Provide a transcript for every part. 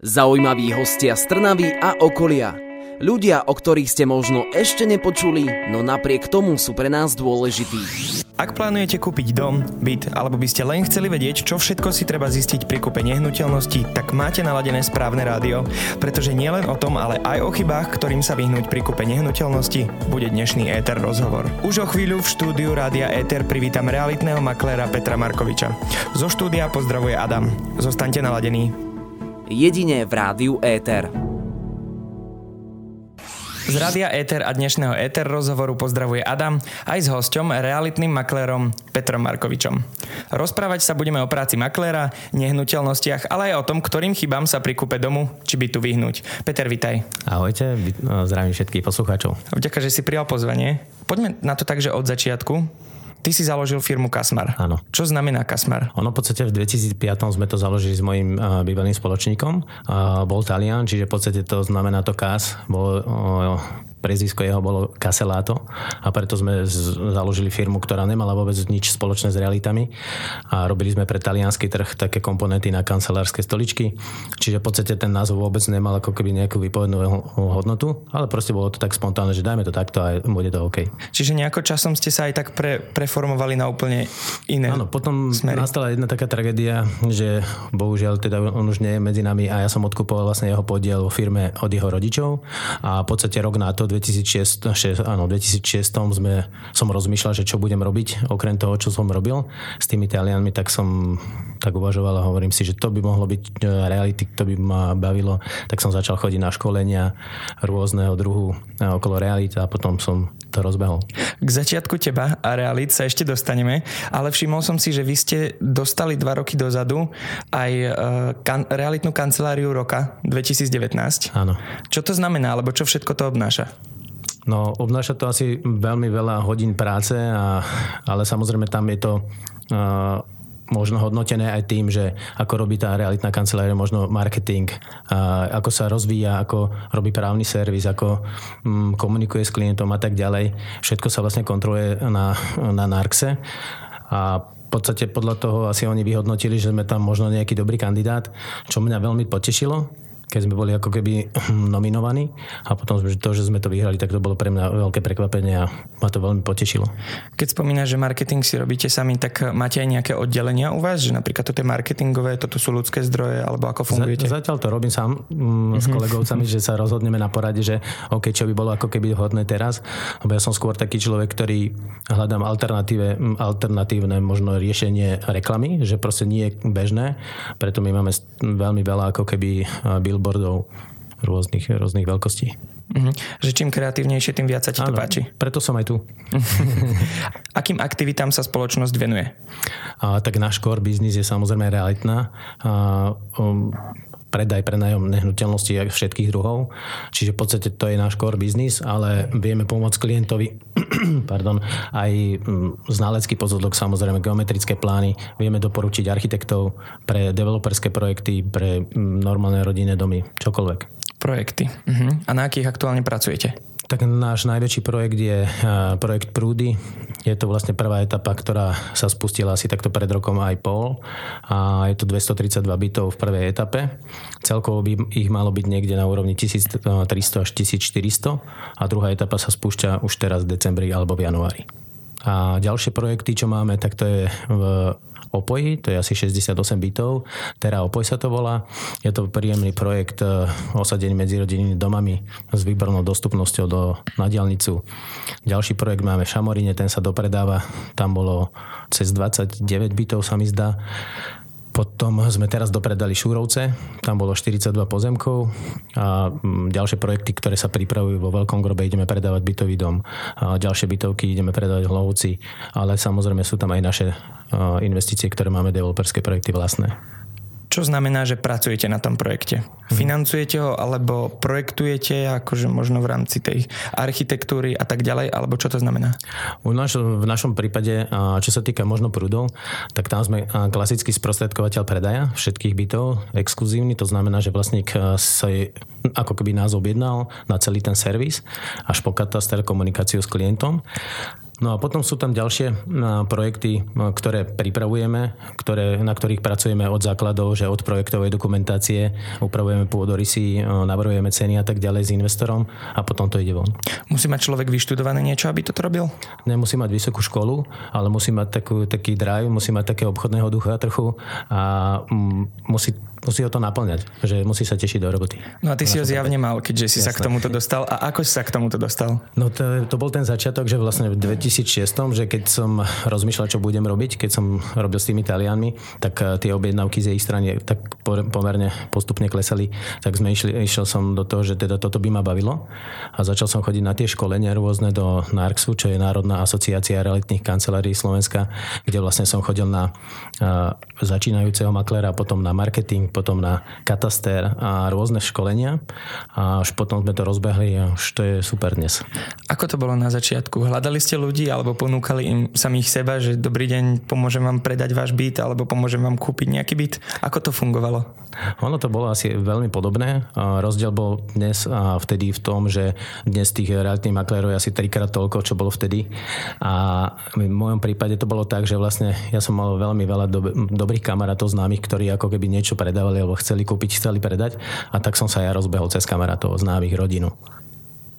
Zaujímaví hostia z Trnavy a okolia. Ľudia, o ktorých ste možno ešte nepočuli, no napriek tomu sú pre nás dôležití. Ak plánujete kúpiť dom, byt alebo by ste len chceli vedieť, čo všetko si treba zistiť pri kúpe nehnuteľnosti, tak máte naladené správne rádio, pretože nielen o tom, ale aj o chybách, ktorým sa vyhnúť pri kúpe nehnuteľnosti, bude dnešný Éter rozhovor. Už o chvíľu v štúdiu Rádia Éter privítam realitného makléra Petra Markoviča. Zo štúdia pozdravuje Adam. Zostaňte naladení jedine v rádiu Éter. Z Rádia Éter a dnešného Éter rozhovoru pozdravuje Adam aj s hosťom, realitným maklérom Petrom Markovičom. Rozprávať sa budeme o práci makléra, nehnuteľnostiach, ale aj o tom, ktorým chybám sa pri kúpe domu či by tu vyhnúť. Peter, vitaj. Ahojte, zdravím všetkých poslucháčov. Vďaka, že si prijal pozvanie. Poďme na to tak, že od začiatku. Ty si založil firmu Kasmar. Áno. Čo znamená Kasmar? Ono v podstate v 2005 sme to založili s mojim uh, bývalým spoločníkom. Uh, bol Talian, čiže v podstate to znamená to Kas. Bol uh, prezvisko jeho bolo Caselato a preto sme založili firmu, ktorá nemala vôbec nič spoločné s realitami a robili sme pre talianský trh také komponenty na kancelárske stoličky, čiže v podstate ten názov vôbec nemal ako keby nejakú výpovednú hodnotu, ale proste bolo to tak spontánne, že dajme to takto a bude to OK. Čiže nejako časom ste sa aj tak pre, preformovali na úplne iné Áno, potom smery. nastala jedna taká tragédia, že bohužiaľ teda on už nie je medzi nami a ja som odkupoval vlastne jeho podiel vo firme od jeho rodičov a v podstate rok na to 2006, 6, áno, 2006 sme, som rozmýšľal, že čo budem robiť, okrem toho, čo som robil s tými Talianmi, tak som tak uvažoval a hovorím si, že to by mohlo byť e, reality, to by ma bavilo. Tak som začal chodiť na školenia rôzneho druhu e, okolo reality a potom som to rozbehol. K začiatku teba a realit sa ešte dostaneme, ale všimol som si, že vy ste dostali dva roky dozadu aj e, kan- realitnú kanceláriu roka 2019. Áno. Čo to znamená, alebo čo všetko to obnáša? No, obnáša to asi veľmi veľa hodín práce, a, ale samozrejme tam je to uh, možno hodnotené aj tým, že ako robí tá realitná kancelária, možno marketing, uh, ako sa rozvíja, ako robí právny servis, ako um, komunikuje s klientom a tak ďalej. Všetko sa vlastne kontroluje na, na Narxe. A v podstate podľa toho asi oni vyhodnotili, že sme tam možno nejaký dobrý kandidát, čo mňa veľmi potešilo keď sme boli ako keby nominovaní a potom to, že sme to vyhrali, tak to bolo pre mňa veľké prekvapenie a ma to veľmi potešilo. Keď spomínaš, že marketing si robíte sami, tak máte aj nejaké oddelenia u vás, že napríklad toto je marketingové, toto sú ľudské zdroje, alebo ako fungujete? Zatiaľ to robím sám mm, s mhm. kolegovcami, že sa rozhodneme na porade, že OK, čo by bolo ako keby hodné teraz, lebo ja som skôr taký človek, ktorý hľadám alternatíve, alternatívne možno riešenie reklamy, že proste nie je bežné, preto my máme veľmi veľa ako keby billboardov rôznych, rôznych veľkostí. Mm-hmm. Že čím kreatívnejšie, tým viac sa ti Áno, to páči. preto som aj tu. Akým aktivitám sa spoločnosť venuje? A, tak náš core business je samozrejme realitná. A, um, predaj, prenajom nehnuteľnosti všetkých druhov. Čiže v podstate to je náš core business, ale vieme pomôcť klientovi pardon, aj mm, znalecký pozadok, samozrejme geometrické plány. Vieme doporučiť architektov pre developerské projekty, pre mm, normálne rodinné domy, čokoľvek. Projekty. Uh-huh. A na akých aktuálne pracujete? Tak náš najväčší projekt je projekt Prúdy. Je to vlastne prvá etapa, ktorá sa spustila asi takto pred rokom aj pol. A je to 232 bytov v prvej etape. Celkovo by ich malo byť niekde na úrovni 1300 až 1400 a druhá etapa sa spúšťa už teraz v decembri alebo v januári. A ďalšie projekty, čo máme, tak to je v Opoji, to je asi 68 bytov, Terra Opoj sa to volá. Je to príjemný projekt e, osadený medzi rodinnými domami s výbornou dostupnosťou do, na diálnicu. Ďalší projekt máme v Šamoríne, ten sa dopredáva, tam bolo cez 29 bytov sa mi zdá. Potom sme teraz dopredali Šúrovce, tam bolo 42 pozemkov a mm, ďalšie projekty, ktoré sa pripravujú vo Veľkom grobe, ideme predávať bytový dom. A ďalšie bytovky ideme predávať Hlovci, ale samozrejme sú tam aj naše investície, ktoré máme developerské projekty vlastné. Čo znamená, že pracujete na tom projekte? Mhm. Financujete ho alebo projektujete akože možno v rámci tej architektúry a tak ďalej, alebo čo to znamená? V, naš, v našom prípade, čo sa týka možno prúdov, tak tam sme klasický sprostredkovateľ predaja všetkých bytov, exkluzívny, to znamená, že vlastník sa je, ako keby nás objednal na celý ten servis až po kataster komunikáciu s klientom. No a potom sú tam ďalšie projekty, ktoré pripravujeme, ktoré, na ktorých pracujeme od základov, že od projektovej dokumentácie upravujeme pôdorysy, navrhujeme ceny a tak ďalej s investorom a potom to ide von. Musí mať človek vyštudované niečo, aby toto robil? Nemusí mať vysokú školu, ale musí mať takú, taký drive, musí mať také obchodného ducha trochu a musí musí ho to naplňať, že musí sa tešiť do roboty. No a ty si ho zjavne mal, keďže si Jasne. sa k tomuto dostal. A ako si sa k tomuto dostal? No to, to bol ten začiatok, že vlastne v 2006, že keď som rozmýšľal, čo budem robiť, keď som robil s tými Talianmi, tak eh, tie objednávky z jej strany tak pomerne postupne klesali, tak sme išli, išiel som do toho, že teda toto by ma bavilo a začal som chodiť na tie školenia rôzne do NARXu, čo je Národná asociácia realitných kancelárií Slovenska, kde vlastne som chodil na uh, začínajúceho makléra, potom na marketing, potom na katastér a rôzne školenia a až potom sme to rozbehli a už to je super dnes. Ako to bolo na začiatku? Hľadali ste ľudí alebo ponúkali im samých seba, že dobrý deň, pomôžem vám predať váš byt alebo pomôžem vám kúpiť nejaký byt? Ako to fungovalo? Ono to bolo asi veľmi podobné. Rozdiel bol dnes a vtedy v tom, že dnes tých realitných maklérov je asi trikrát toľko, čo bolo vtedy. A v mojom prípade to bolo tak, že vlastne ja som mal veľmi veľa dob- dobrých kamarátov známych, ktorí ako keby niečo predávali alebo chceli kúpiť, chceli predať. A tak som sa ja rozbehol cez kamarátov, známych, rodinu.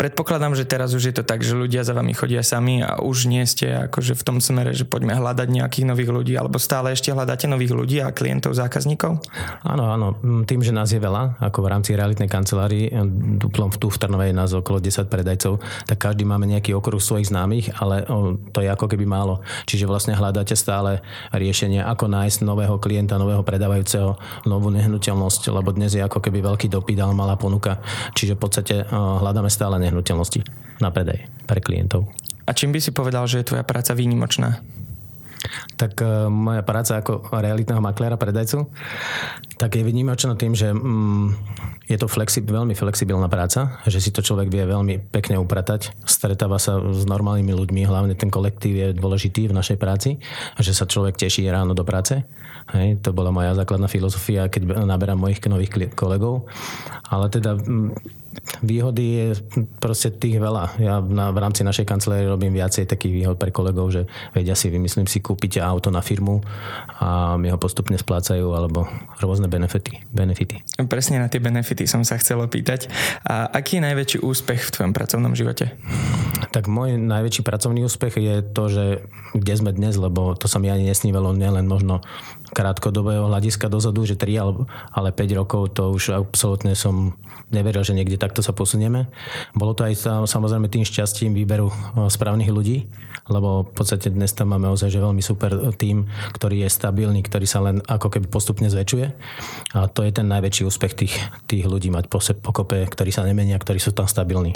Predpokladám, že teraz už je to tak, že ľudia za vami chodia sami a už nie ste akože v tom smere, že poďme hľadať nejakých nových ľudí, alebo stále ešte hľadáte nových ľudí a klientov, zákazníkov? Áno, áno. Tým, že nás je veľa, ako v rámci realitnej kancelárii, duplom tu v Trnovej nás okolo 10 predajcov, tak každý máme nejaký okruh svojich známych, ale to je ako keby málo. Čiže vlastne hľadáte stále riešenie, ako nájsť nového klienta, nového predávajúceho, novú nehnuteľnosť, lebo dnes je ako keby veľký dopyt, ale malá ponuka. Čiže v podstate hľadáme stále nehnuteľnosti na predaj pre klientov. A čím by si povedal, že je tvoja práca výnimočná? Tak uh, moja práca ako realitného makléra predajcu tak je výnimočná tým, že mm, je to flexi- veľmi flexibilná práca, že si to človek vie veľmi pekne upratať, stretáva sa s normálnymi ľuďmi, hlavne ten kolektív je dôležitý v našej práci, že sa človek teší ráno do práce. Hej, to bola moja základná filozofia, keď naberám mojich nových kolegov. Ale teda mm, výhody je proste tých veľa. Ja na, v rámci našej kancelárie robím viacej takých výhod pre kolegov, že vedia si, vymyslím si, kúpite auto na firmu a mi ho postupne splácajú alebo rôzne benefity. benefity. Presne na tie benefity som sa chcel opýtať. A aký je najväčší úspech v tvojom pracovnom živote? Tak môj najväčší pracovný úspech je to, že kde sme dnes, lebo to sa mi ani nesnívalo nielen možno krátkodobého hľadiska dozadu, že 3 alebo, ale 5 rokov, to už absolútne som neveril, že niekde takto sa posunieme. Bolo to aj samozrejme tým šťastím výberu správnych ľudí, lebo v podstate dnes tam máme ozaj že veľmi super tým, ktorý je stabilný, ktorý sa len ako keby postupne zväčšuje. A to je ten najväčší úspech tých, tých ľudí mať po pokope, ktorí sa nemenia, ktorí sú tam stabilní.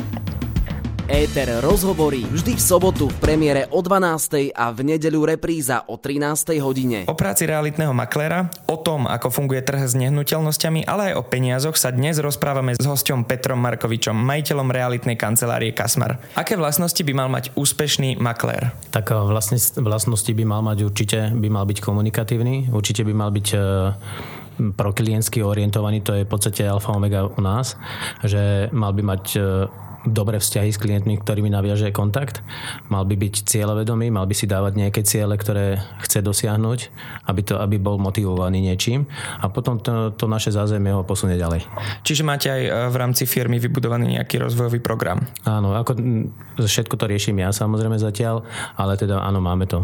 Éter rozhovorí vždy v sobotu v premiére o 12. a v nedeľu repríza o 13. hodine. O práci realitného makléra, o tom, ako funguje trh s nehnuteľnosťami, ale aj o peniazoch sa dnes rozprávame s hosťom Petrom Markovičom, majiteľom realitnej kancelárie Kasmar. Aké vlastnosti by mal mať úspešný maklér? Tak vlastne vlastnosti by mal mať určite, by mal byť komunikatívny, určite by mal byť uh proklientsky orientovaný, to je v podstate alfa omega u nás, že mal by mať eh, dobré vzťahy s klientmi, ktorými naviaže kontakt. Mal by byť cieľovedomý, mal by si dávať nejaké ciele, ktoré chce dosiahnuť, aby, to, aby bol motivovaný niečím a potom to, to naše zázemie ho posunie ďalej. Čiže máte aj e, v rámci firmy vybudovaný nejaký rozvojový program? Áno, ako všetko to riešim ja samozrejme zatiaľ, ale teda áno, máme to.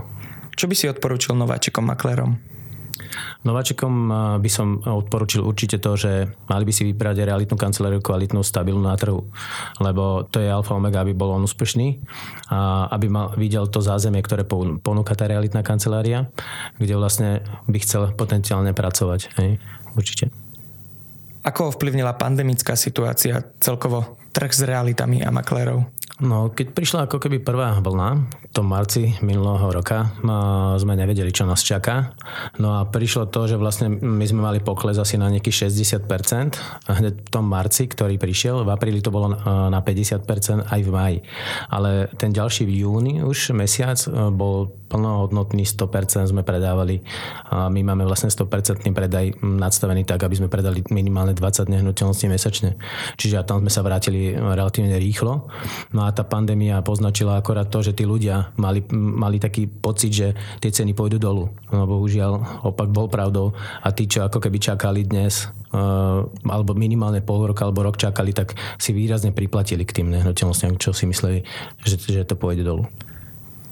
Čo by si odporúčil nováčikom maklérom? Nováčikom by som odporučil určite to, že mali by si vybrať realitnú kanceláriu kvalitnú, stabilnú na trhu. Lebo to je alfa omega, aby bol on úspešný a aby mal, videl to zázemie, ktoré ponúka tá realitná kancelária, kde vlastne by chcel potenciálne pracovať. Hej? Určite. Ako ovplyvnila pandemická situácia celkovo trh s realitami a maklérov? No, keď prišla ako keby prvá vlna, v tom marci minulého roka, sme nevedeli, čo nás čaká. No a prišlo to, že vlastne my sme mali pokles asi na nejakých 60%. A hneď v tom marci, ktorý prišiel, v apríli to bolo na 50% aj v maji. Ale ten ďalší v júni už mesiac e, bol plnohodnotný 100% sme predávali. A my máme vlastne 100% predaj nadstavený tak, aby sme predali minimálne 20 nehnuteľností mesačne. Čiže tam sme sa vrátili relatívne rýchlo. No a tá pandémia poznačila akorát to, že tí ľudia mali, mali taký pocit, že tie ceny pôjdu dolu. No bohužiaľ opak bol pravdou a tí, čo ako keby čakali dnes alebo minimálne pol roka alebo rok čakali, tak si výrazne priplatili k tým nehnuteľnostiam, čo si mysleli, že, že to pôjde dolu.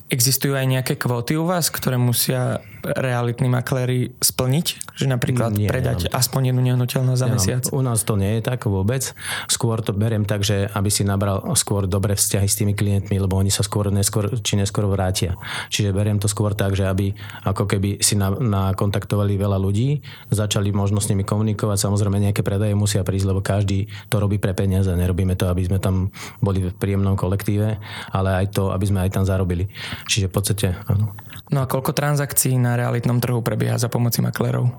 Existujú aj nejaké kvóty u vás, ktoré musia realitní makléri splniť? Že napríklad nie, predať nemám. aspoň jednu nehnuteľnosť za nemám. mesiac? U nás to nie je tak vôbec. Skôr to beriem tak, že aby si nabral skôr dobré vzťahy s tými klientmi, lebo oni sa skôr neskôr, či neskôr vrátia. Čiže beriem to skôr tak, že aby ako keby si na, nakontaktovali veľa ľudí, začali možno s nimi komunikovať. Samozrejme nejaké predaje musia prísť, lebo každý to robí pre peniaze. Nerobíme to, aby sme tam boli v príjemnom kolektíve, ale aj to, aby sme aj tam zarobili. Čiže v podstate áno. No a koľko transakcií na realitnom trhu prebieha za pomoci maklerov?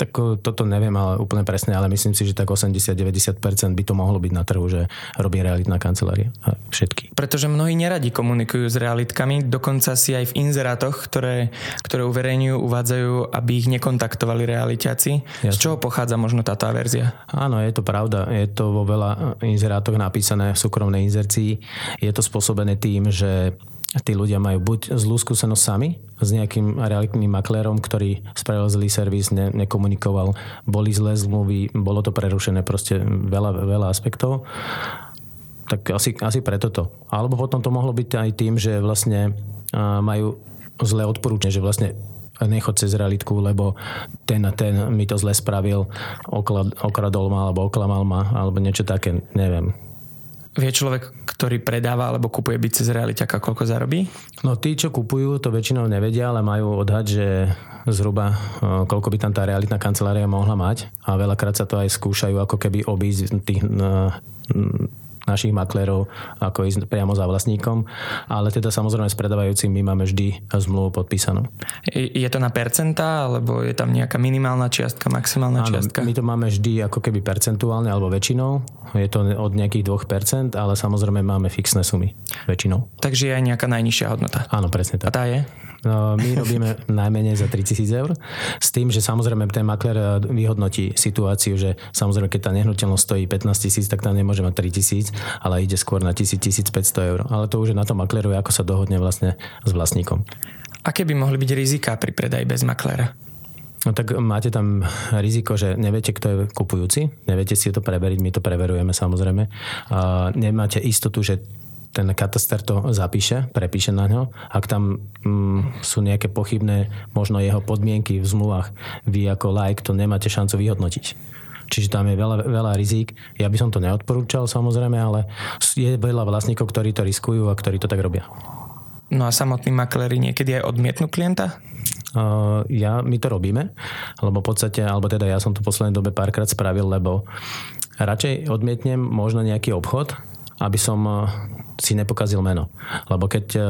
Tak toto neviem ale úplne presne, ale myslím si, že tak 80-90% by to mohlo byť na trhu, že robí realitná kancelária. A všetky. Pretože mnohí neradi komunikujú s realitkami, dokonca si aj v inzerátoch, ktoré, ktoré uverejňujú, uvádzajú, aby ich nekontaktovali realiťaci. Jasne. Z čoho pochádza možno táto averzia? Áno, je to pravda. Je to vo veľa inzerátoch napísané v súkromnej inzercii. Je to spôsobené tým, že tí ľudia majú buď zlú skúsenosť sami s nejakým realitným maklérom, ktorý spravil zlý servis, ne, nekomunikoval, boli zlé zmluvy, bolo to prerušené, proste veľa, veľa aspektov. Tak asi, asi preto to. Alebo potom to mohlo byť aj tým, že vlastne majú zlé odporúčanie, že vlastne nechod cez realitku, lebo ten a ten mi to zle spravil, okradol ma alebo oklamal ma, alebo niečo také, neviem Vie človek, ktorý predáva alebo kupuje byť cez realiťaka, koľko zarobí? No tí, čo kupujú, to väčšinou nevedia, ale majú odhad, že zhruba koľko by tam tá realitná kancelária mohla mať a veľakrát sa to aj skúšajú ako keby obísť tých našich maklérov, ako ísť priamo za vlastníkom, ale teda samozrejme s predávajúcim my máme vždy zmluvu podpísanú. Je to na percentá, alebo je tam nejaká minimálna čiastka, maximálna Áno, čiastka? my to máme vždy ako keby percentuálne alebo väčšinou. Je to od nejakých 2%, ale samozrejme máme fixné sumy väčšinou. Takže je aj nejaká najnižšia hodnota? Áno, presne tak. A tá je? No, my robíme najmenej za 3000 eur. S tým, že samozrejme ten makler eh, vyhodnotí situáciu, že samozrejme, keď tá nehnuteľnosť stojí 15 tisíc, tak tam nemôže mať 3000, ale ide skôr na 1000-1500 eur. Ale to už je na tom maklerovi, ako sa dohodne vlastne s vlastníkom. Aké by mohli byť rizika pri predaji bez maklera? No tak máte tam riziko, že neviete, kto je kupujúci, neviete si to preveriť, my to preverujeme samozrejme. A nemáte istotu, že ten kataster to zapíše, prepíše na ňo. Ak tam mm, sú nejaké pochybné, možno jeho podmienky v zmluvách, vy ako like to nemáte šancu vyhodnotiť. Čiže tam je veľa, veľa rizík. Ja by som to neodporúčal samozrejme, ale je veľa vlastníkov, ktorí to riskujú a ktorí to tak robia. No a samotní makléri niekedy aj odmietnú klienta? Uh, ja, my to robíme, lebo v podstate, alebo teda ja som to v poslednej dobe párkrát spravil, lebo radšej odmietnem možno nejaký obchod, aby som si nepokazil meno. Lebo keď e,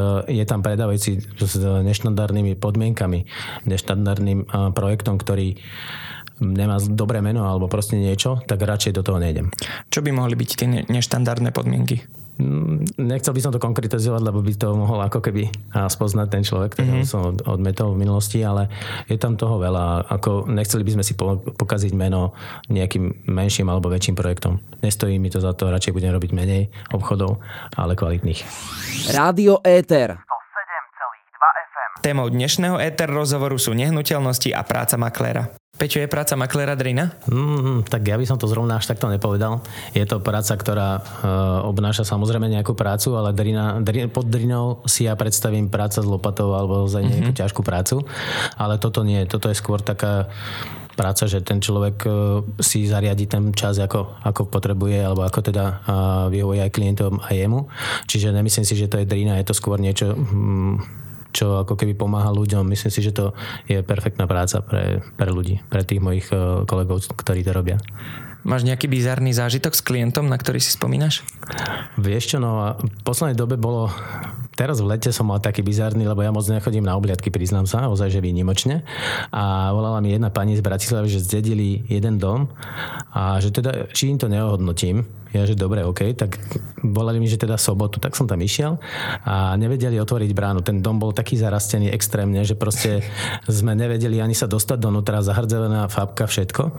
je tam predávajúci s neštandardnými podmienkami, neštandardným e, projektom, ktorý nemá dobré meno alebo proste niečo, tak radšej do toho nejdem. Čo by mohli byť tie neštandardné podmienky? Mm, nechcel by som to konkretizovať, lebo by to mohol ako keby spoznať ten človek, ktorý mm-hmm. som odmetol v minulosti, ale je tam toho veľa. Ako nechceli by sme si pokaziť meno nejakým menším alebo väčším projektom. Nestojí mi to za to, radšej budem robiť menej obchodov, ale kvalitných. Rádio Éter. Témou dnešného Éter rozhovoru sú nehnuteľnosti a práca makléra. Peťo, je práca makléra Drina? Mm, tak ja by som to zrovna až takto nepovedal. Je to práca, ktorá e, obnáša samozrejme nejakú prácu, ale drina, drin, pod drinou si ja predstavím práca s lopatou alebo za nejakú mm-hmm. ťažkú prácu. Ale toto nie. Toto je skôr taká práca, že ten človek e, si zariadi ten čas, ako, ako potrebuje, alebo ako teda vyhovuje aj klientom a jemu. Čiže nemyslím si, že to je drina, je to skôr niečo... Mm, čo ako keby pomáha ľuďom. Myslím si, že to je perfektná práca pre, pre ľudí, pre tých mojich eh, kolegov, ktorí to robia. Máš nejaký bizarný zážitok s klientom, na ktorý si spomínaš? Vieš čo, no v poslednej dobe bolo teraz v lete som mal taký bizarný, lebo ja moc nechodím na obliadky, priznám sa, ozaj, že výnimočne. A volala mi jedna pani z Bratislavy, že zdedili jeden dom a že teda, či im to neohodnotím, ja, že dobre, OK, tak volali mi, že teda sobotu, tak som tam išiel a nevedeli otvoriť bránu. Ten dom bol taký zarastený extrémne, že proste sme nevedeli ani sa dostať donútra, zahrdzelená fabka, všetko.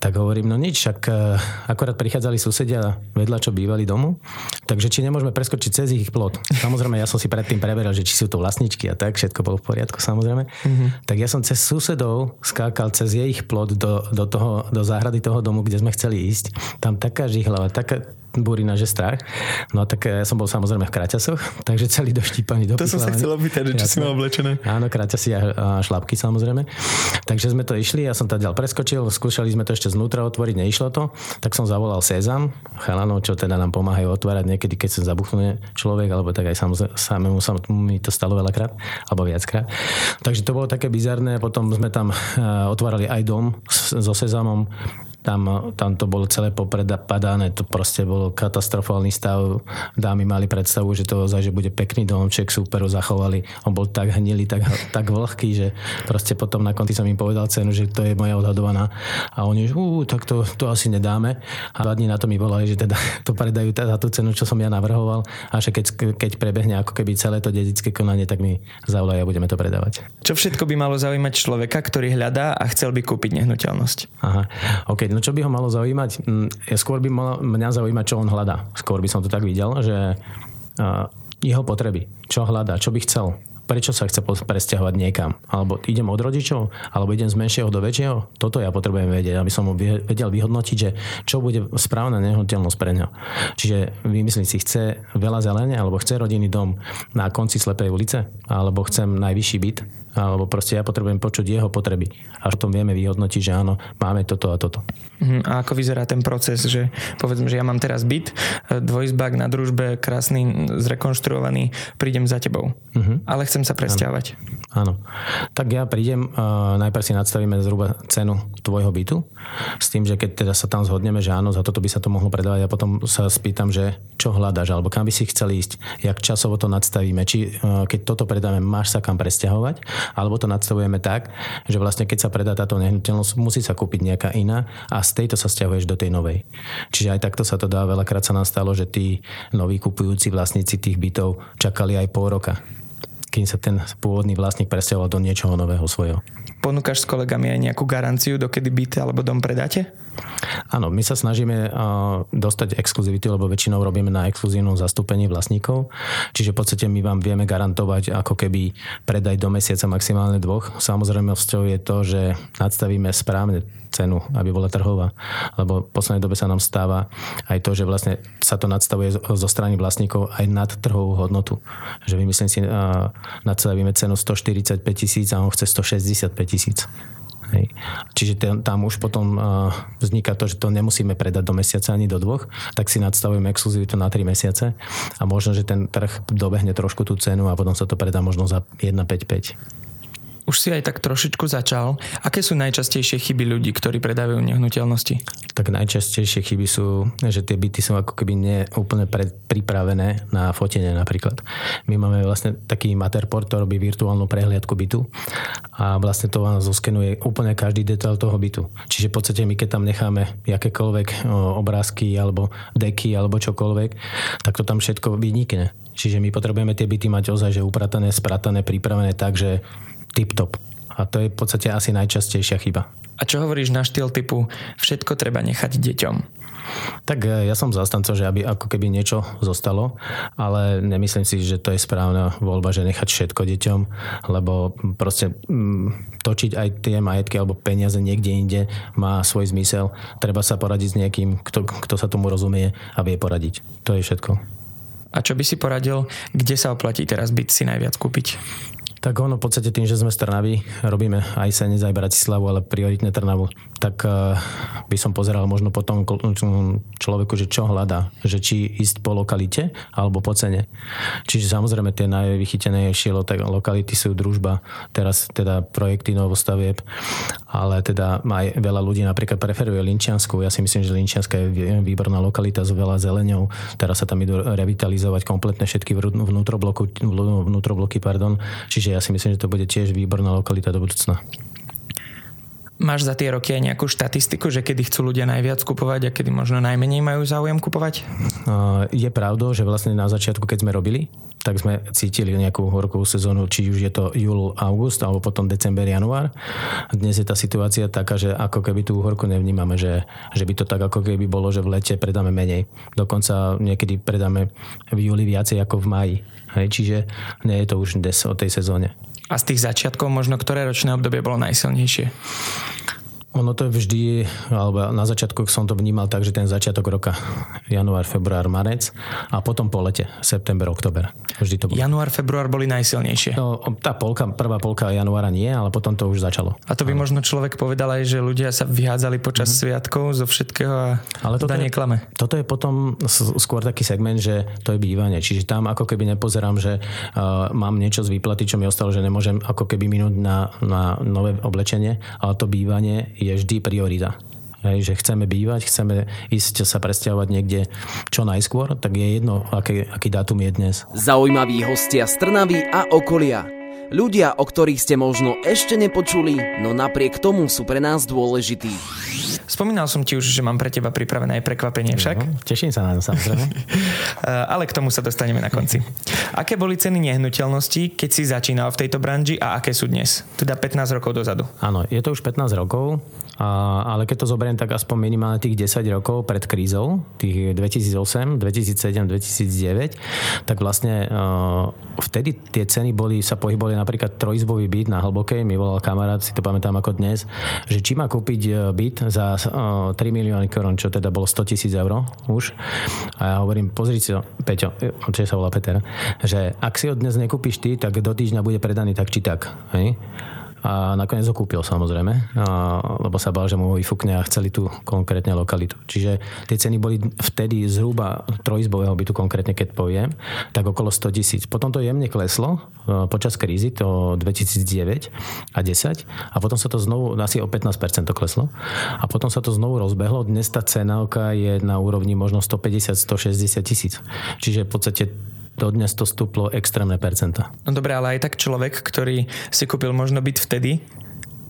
Tak hovorím, no nič, však uh, akorát prichádzali susedia vedľa, čo bývali domu, takže či nemôžeme preskočiť cez ich plot. Samozrejme, ja som si predtým preberal, že či sú to vlastničky a tak, všetko bolo v poriadku samozrejme. Mm-hmm. Tak ja som cez susedov skákal cez jej plot do, do, toho, do záhrady toho domu, kde sme chceli ísť. Tam taká žihlava, taká, burina, že strach. No tak ja som bol samozrejme v kraťasoch, takže celý doštípaný do To som sa chcel opýtať, či si mal oblečené. Áno, kraťasy a, a šlapky samozrejme. Takže sme to išli, ja som ďal preskočil, skúšali sme to ešte znútra otvoriť, neišlo to, tak som zavolal Sezam, chalanov, čo teda nám pomáhajú otvárať niekedy, keď sa zabuchnuje človek, alebo tak aj samému sa mi to stalo veľakrát, alebo viackrát. Takže to bolo také bizarné, potom sme tam eh, otvárali aj dom so Sezamom, tam, tam to bolo celé popredapadané, to proste bol katastrofálny stav. Dámy mali predstavu, že to ozaj, že bude pekný domček, super ho zachovali. On bol tak hnilý, tak, tak vlhký, že proste potom na konci som im povedal cenu, že to je moja odhadovaná. A oni, že uh, tak to, to asi nedáme. A dva dní na to mi volali, že teda to predajú za tú cenu, čo som ja navrhoval. A že keď, keď prebehne ako keby celé to dedické konanie, tak mi zavolajú a budeme to predávať. Čo všetko by malo zaujímať človeka, ktorý hľadá a chcel by kúpiť nehnuteľnosť? Aha, OK, No čo by ho malo zaujímať? Mm, skôr by malo mňa zaujímať, čo on hľadá. Skôr by som to tak videl, že jeho potreby, čo hľadá, čo by chcel prečo sa chce presťahovať niekam. Alebo idem od rodičov, alebo idem z menšieho do väčšieho. Toto ja potrebujem vedieť, aby som vedel vyhodnotiť, že čo bude správna nehnuteľnosť pre ňa. Čiže vymyslím si, chce veľa zelene, alebo chce rodinný dom na konci slepej ulice, alebo chcem najvyšší byt, alebo proste ja potrebujem počuť jeho potreby. A potom vieme vyhodnotiť, že áno, máme toto a toto. Mhm. A ako vyzerá ten proces, že povedzme, že ja mám teraz byt, e, dvojizbák na družbe, krásny, zrekonštruovaný, prídem za tebou. Uh-huh. Ale chcem sa presťahovať. Áno. Tak ja prídem, uh, najprv si nadstavíme zhruba cenu tvojho bytu, s tým, že keď teda sa tam zhodneme, že áno, za toto by sa to mohlo predávať a potom sa spýtam, že čo hľadaš, alebo kam by si chcel ísť, jak časovo to nadstavíme, či uh, keď toto predáme, máš sa kam presťahovať, alebo to nadstavujeme tak, že vlastne keď sa predá táto nehnuteľnosť, musí sa kúpiť nejaká iná a z tejto sa stiahuješ do tej novej. Čiže aj takto sa to dá, veľakrát sa nám stalo, že tí noví kupujúci vlastníci tých bytov čakali aj pol roka kým sa ten pôvodný vlastník presťahoval do niečoho nového svojho. Ponúkaš s kolegami aj nejakú garanciu, dokedy byt alebo dom predáte? Áno, my sa snažíme dostať exkluzivitu, lebo väčšinou robíme na exkluzívnom zastúpení vlastníkov. Čiže v podstate my vám vieme garantovať ako keby predaj do mesiaca maximálne dvoch. Samozrejmosťou je to, že nadstavíme správne cenu, aby bola trhová. Lebo v poslednej dobe sa nám stáva aj to, že vlastne sa to nadstavuje zo strany vlastníkov aj nad trhovú hodnotu. Že vymyslím si, nadstavíme cenu 145 tisíc a on chce 165 tisíc. Hej. Čiže ten, tam už potom uh, vzniká to, že to nemusíme predať do mesiaca ani do dvoch, tak si nadstavujeme exkluzivitu na 3 mesiace a možno, že ten trh dobehne trošku tú cenu a potom sa to predá možno za 1,55 už si aj tak trošičku začal. Aké sú najčastejšie chyby ľudí, ktorí predávajú nehnuteľnosti? Tak najčastejšie chyby sú, že tie byty sú ako keby neúplne pripravené na fotenie napríklad. My máme vlastne taký Matterport, to robí virtuálnu prehliadku bytu a vlastne to vám zoskenuje úplne každý detail toho bytu. Čiže v podstate my keď tam necháme akékoľvek obrázky alebo deky alebo čokoľvek, tak to tam všetko vynikne. Čiže my potrebujeme tie byty mať ozaj, že upratané, spratané, pripravené tak, že tip-top. A to je v podstate asi najčastejšia chyba. A čo hovoríš na štýl typu všetko treba nechať deťom? Tak e, ja som zastancov, že aby ako keby niečo zostalo, ale nemyslím si, že to je správna voľba, že nechať všetko deťom, lebo proste mm, točiť aj tie majetky alebo peniaze niekde inde má svoj zmysel. Treba sa poradiť s niekým, kto, kto sa tomu rozumie a vie poradiť. To je všetko. A čo by si poradil, kde sa oplatí teraz byť si najviac kúpiť? Tak ono v podstate tým, že sme z Trnavy, robíme aj Senec, aj Bratislavu, ale prioritne Trnavu, tak uh, by som pozeral možno potom človeku, že čo hľadá, že či ísť po lokalite alebo po cene. Čiže samozrejme tie najvychytenejšie lokality sú družba, teraz teda projekty novostavieb, ale teda aj veľa ľudí napríklad preferuje Linčiansku. Ja si myslím, že Linčianska je výborná lokalita s veľa zeleňou. Teraz sa tam idú revitalizovať kompletne všetky vnútrobloky, pardon. Čiže ja si myslím, že to bude tiež výborná lokalita do budúcna. Máš za tie roky aj nejakú štatistiku, že kedy chcú ľudia najviac kupovať a kedy možno najmenej majú záujem kupovať? Je pravdou, že vlastne na začiatku, keď sme robili, tak sme cítili nejakú horkovú sezónu, či už je to júl, august, alebo potom december, január. Dnes je tá situácia taká, že ako keby tú horku nevnímame, že, že by to tak ako keby bolo, že v lete predáme menej. Dokonca niekedy predáme v júli viacej ako v maji. Hej, čiže nie je to už dnes o tej sezóne. A z tých začiatkov možno ktoré ročné obdobie bolo najsilnejšie? Ono to je vždy, alebo na začiatku som to vnímal tak, že ten začiatok roka, január, február, marec a potom po lete, september, oktober. Vždy to bolo. Január, február boli najsilnejšie. No, tá polka, prvá polka januára nie, ale potom to už začalo. A to by možno človek povedal aj, že ľudia sa vyhádzali počas mm-hmm. sviatkov zo všetkého a ale toto je, klame. Toto je potom skôr taký segment, že to je bývanie. Čiže tam ako keby nepozerám, že uh, mám niečo z výplaty, čo mi ostalo, že nemôžem ako keby minúť na, na nové oblečenie, ale to bývanie je vždy priorita. Hej, že chceme bývať, chceme ísť sa presťahovať niekde čo najskôr, tak je jedno, aký, aký dátum je dnes. Zaujímaví hostia z Trnavy a okolia. Ľudia, o ktorých ste možno ešte nepočuli, no napriek tomu sú pre nás dôležití. Spomínal som ti už, že mám pre teba pripravené aj prekvapenie však. No, teším sa na to samozrejme. Ale k tomu sa dostaneme na konci. Aké boli ceny nehnuteľností, keď si začínal v tejto branži a aké sú dnes? Teda 15 rokov dozadu. Áno, je to už 15 rokov. Ale keď to zoberiem, tak aspoň minimálne tých 10 rokov pred krízou, tých 2008, 2007, 2009, tak vlastne uh, vtedy tie ceny boli, sa pohybovali napríklad trojizbový byt na Hlbokej, mi volal kamarát, si to pamätám ako dnes, že či má kúpiť e, byt za uh, 3 milióny korun, čo teda bolo 100 tisíc eur už. A ja hovorím, pozri si Peťo, čo sa volá Peter, že ak si ho dnes nekúpiš ty, tak do týždňa bude predaný tak či tak. Hej? A nakoniec ho kúpil samozrejme, a, lebo sa bál, že mu ho vyfúkne a chceli tú konkrétne lokalitu. Čiže tie ceny boli vtedy zhruba trojizbového bytu konkrétne, keď poviem, tak okolo 100 tisíc. Potom to jemne kleslo e, počas krízy, to 2009 a 10 a potom sa to znovu, asi o 15% to kleslo a potom sa to znovu rozbehlo. Dnes tá cenovka je na úrovni možno 150-160 tisíc. Čiže v podstate dnes to stúplo extrémne percenta. No dobre, ale aj tak človek, ktorý si kúpil možno byt vtedy,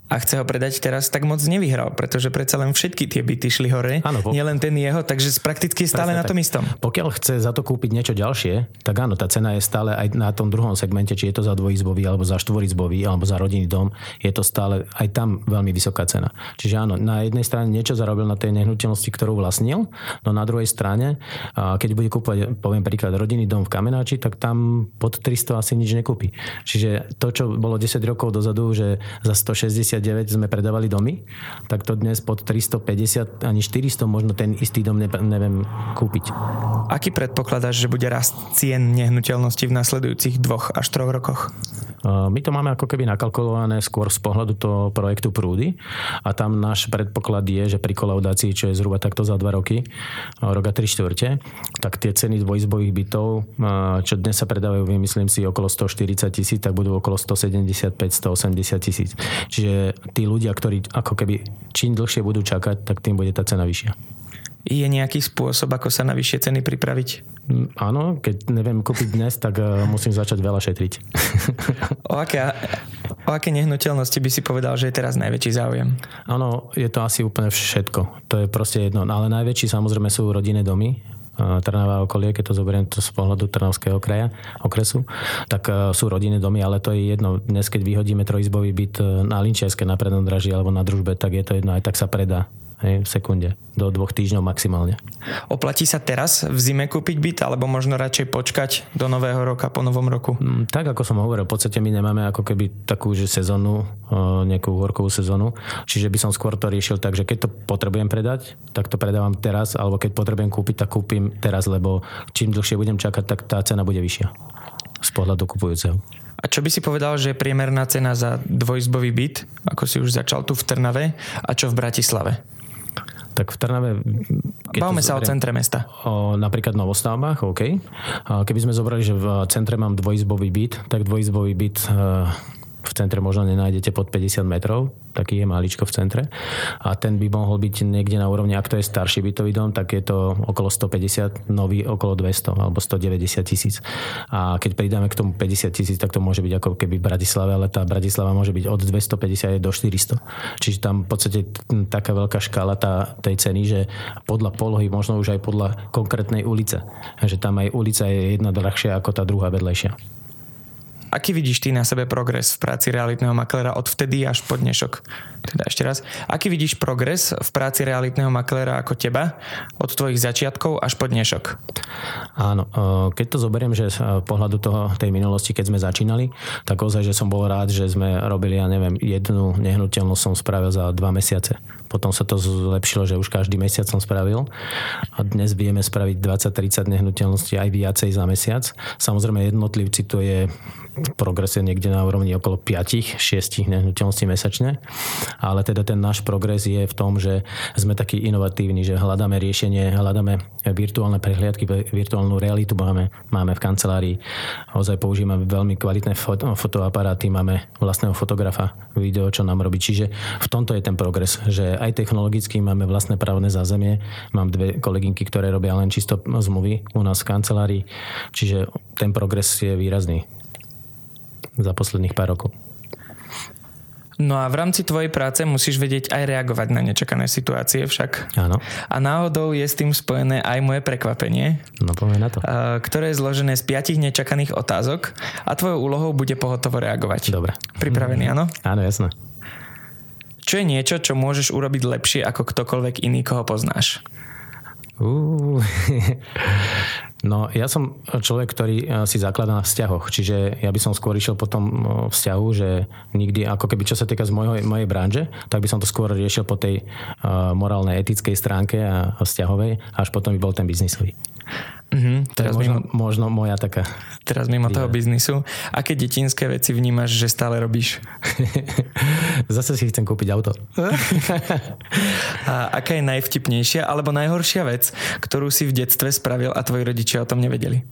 a chce ho predať teraz, tak moc nevyhral, pretože predsa len všetky tie byty šli hore, áno, po... nielen ten jeho, takže prakticky je stále Presne na tom istom. Pokiaľ chce za to kúpiť niečo ďalšie, tak áno, tá cena je stále aj na tom druhom segmente, či je to za dvojizbový, alebo za štvorizbový, alebo za rodinný dom, je to stále aj tam veľmi vysoká cena. Čiže áno, na jednej strane niečo zarobil na tej nehnuteľnosti, ktorú vlastnil, no na druhej strane, keď bude kúpať, poviem príklad, rodinný dom v Kamenáči, tak tam pod 300 asi nič nekúpi. Čiže to, čo bolo 10 rokov dozadu, že za 160 99 sme predávali domy, tak to dnes pod 350 ani 400 možno ten istý dom neviem kúpiť. Aký predpokladáš, že bude rast cien nehnuteľnosti v nasledujúcich dvoch až troch rokoch? My to máme ako keby nakalkulované skôr z pohľadu toho projektu Prúdy a tam náš predpoklad je, že pri kolaudácii, čo je zhruba takto za dva roky, roka 3 štvrte, tak tie ceny dvojizbových bytov, čo dnes sa predávajú, myslím si, okolo 140 tisíc, tak budú okolo 175-180 tisíc. Čiže tí ľudia, ktorí ako keby čím dlhšie budú čakať, tak tým bude tá cena vyššia. Je nejaký spôsob, ako sa na vyššie ceny pripraviť? Mm, áno, keď neviem kúpiť dnes, tak uh, musím začať veľa šetriť. o, aké, o aké nehnuteľnosti by si povedal, že je teraz najväčší záujem? Áno, je to asi úplne všetko. To je proste jedno. Ale najväčší samozrejme sú rodinné domy, Trnava okolie, keď to zoberiem to z pohľadu Trnavského kraja, okresu, tak e, sú rodinné domy, ale to je jedno. Dnes, keď vyhodíme trojizbový byt e, na Linčiarske, na prednodraží alebo na družbe, tak je to jedno, aj tak sa predá hej, v sekunde, do dvoch týždňov maximálne. Oplatí sa teraz v zime kúpiť byt, alebo možno radšej počkať do nového roka, po novom roku? Mm, tak, ako som hovoril, v podstate my nemáme ako keby takú, že sezónu, nejakú horkovú sezónu, čiže by som skôr to riešil tak, že keď to potrebujem predať, tak to predávam teraz, alebo keď potrebujem kúpiť, tak kúpim teraz, lebo čím dlhšie budem čakať, tak tá cena bude vyššia z pohľadu kupujúceho. A čo by si povedal, že je priemerná cena za dvojizbový byt, ako si už začal tu v Trnave, a čo v Bratislave? Tak v Trnave... Bavme sa o centre mesta. O napríklad novostavbách, OK. Keby sme zobrali, že v centre mám dvojizbový byt, tak dvojizbový byt e, v centre možno nenájdete pod 50 metrov, taký je maličko v centre. A ten by mohol byť niekde na úrovni, ak to je starší bytový dom, tak je to okolo 150, nový okolo 200 alebo 190 tisíc. A keď pridáme k tomu 50 tisíc, tak to môže byť ako keby v Bratislave, ale tá Bratislava môže byť od 250 do 400. Čiže tam v podstate taká veľká škála tá, tej ceny, že podľa polohy, možno už aj podľa konkrétnej ulice. Že tam aj ulica je jedna drahšia ako tá druhá vedlejšia. Aký vidíš ty na sebe progres v práci realitného maklera od vtedy až po dnešok? Teda ešte raz. Aký vidíš progres v práci realitného maklera ako teba od tvojich začiatkov až po dnešok? Áno, e, keď to zoberiem, že z pohľadu toho, tej minulosti, keď sme začínali, tak ozaj, že som bol rád, že sme robili, ja neviem, jednu nehnuteľnosť som spravil za dva mesiace. Potom sa to zlepšilo, že už každý mesiac som spravil. A dnes vieme spraviť 20-30 nehnuteľností aj viacej za mesiac. Samozrejme jednotlivci to je progres je niekde na úrovni okolo 5-6 nehnuteľností mesačne, ale teda ten náš progres je v tom, že sme takí inovatívni, že hľadáme riešenie, hľadáme virtuálne prehliadky, virtuálnu realitu máme, máme v kancelárii. Ozaj používame veľmi kvalitné foto, fotoaparáty, máme vlastného fotografa, video, čo nám robí. Čiže v tomto je ten progres, že aj technologicky máme vlastné právne zázemie. Mám dve kolegynky, ktoré robia len čisto zmluvy u nás v kancelárii. Čiže ten progres je výrazný za posledných pár rokov. No a v rámci tvojej práce musíš vedieť aj reagovať na nečakané situácie však. Áno. A náhodou je s tým spojené aj moje prekvapenie. No poďme na to. Ktoré je zložené z piatich nečakaných otázok a tvojou úlohou bude pohotovo reagovať. Dobre. Pripravený, áno? Áno, jasné. Čo je niečo, čo môžeš urobiť lepšie ako ktokoľvek iný, koho poznáš? Uh, no ja som človek, ktorý eh, si zakladá na vzťahoch, čiže ja by som skôr išiel po tom eh, vzťahu, že nikdy, ako keby čo sa týka z mojej, mojej branže, tak by som to skôr riešil po tej uh, morálnej, etickej stránke a, a vzťahovej, až potom by bol ten biznisový. Mm-hmm, teraz to je možno, mimo, možno moja taká. Teraz mimo toho biznisu. Aké detinské veci vnímaš, že stále robíš? Zase si chcem kúpiť auto. a aká je najvtipnejšia alebo najhoršia vec, ktorú si v detstve spravil a tvoji rodičia o tom nevedeli?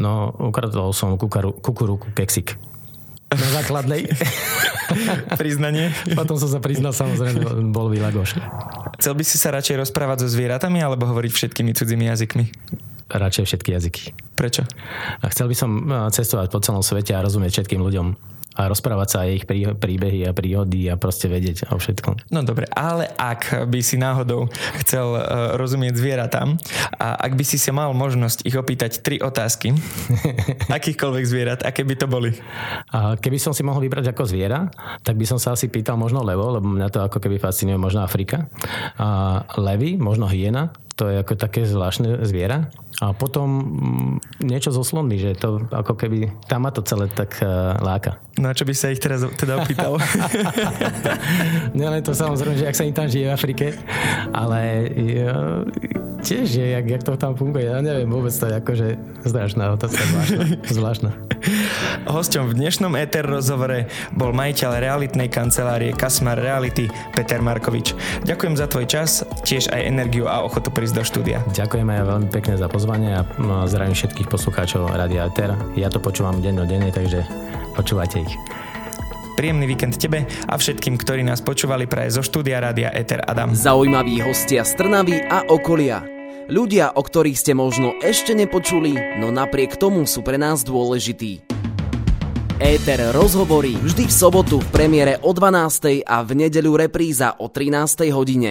No, ukradol som kukuruku keksik. Na základnej. Priznanie. Potom som sa priznal, samozrejme, bol Vilagoš. Chcel by si sa radšej rozprávať so zvieratami alebo hovoriť všetkými cudzími jazykmi? radšej všetky jazyky. Prečo? A chcel by som cestovať po celom svete a rozumieť všetkým ľuďom a rozprávať sa aj ich príbehy a príhody a proste vedieť o všetkom. No dobre, ale ak by si náhodou chcel uh, rozumieť zvieratám a ak by si sa mal možnosť ich opýtať tri otázky, akýchkoľvek zvierat, aké by to boli? A keby som si mohol vybrať ako zviera, tak by som sa asi pýtal možno levo, lebo mňa to ako keby fascinuje možno Afrika. A levy, možno hyena, to je ako také zvláštne zviera. A potom mm, niečo so slonmi, že to ako keby, tam ma to celé tak uh, láka. No a čo by sa ich teraz teda opýtal? Nielen to samozrejme, že ak sa im tam žije v Afrike, ale uh, tiež je, jak, jak to tam funguje. Ja neviem, vôbec to je akože strašná otázka, zvláštna. zvláštna. Hosťom v dnešnom ETER rozhovore bol majiteľ realitnej kancelárie Kasmar Reality Peter Markovič. Ďakujem za tvoj čas, tiež aj energiu a ochotu prísť do štúdia. Ďakujem aj veľmi pekne za pozvanie a zdravím všetkých poslucháčov Radia ETER. Ja to počúvam denne, takže počúvajte ich. Príjemný víkend tebe a všetkým, ktorí nás počúvali praje zo štúdia Rádia Eter Adam. Zaujímaví hostia z Trnavy a okolia. Ľudia, o ktorých ste možno ešte nepočuli, no napriek tomu sú pre nás dôležití. Éter rozhovorí vždy v sobotu v premiére o 12. a v nedeľu repríza o 13. hodine.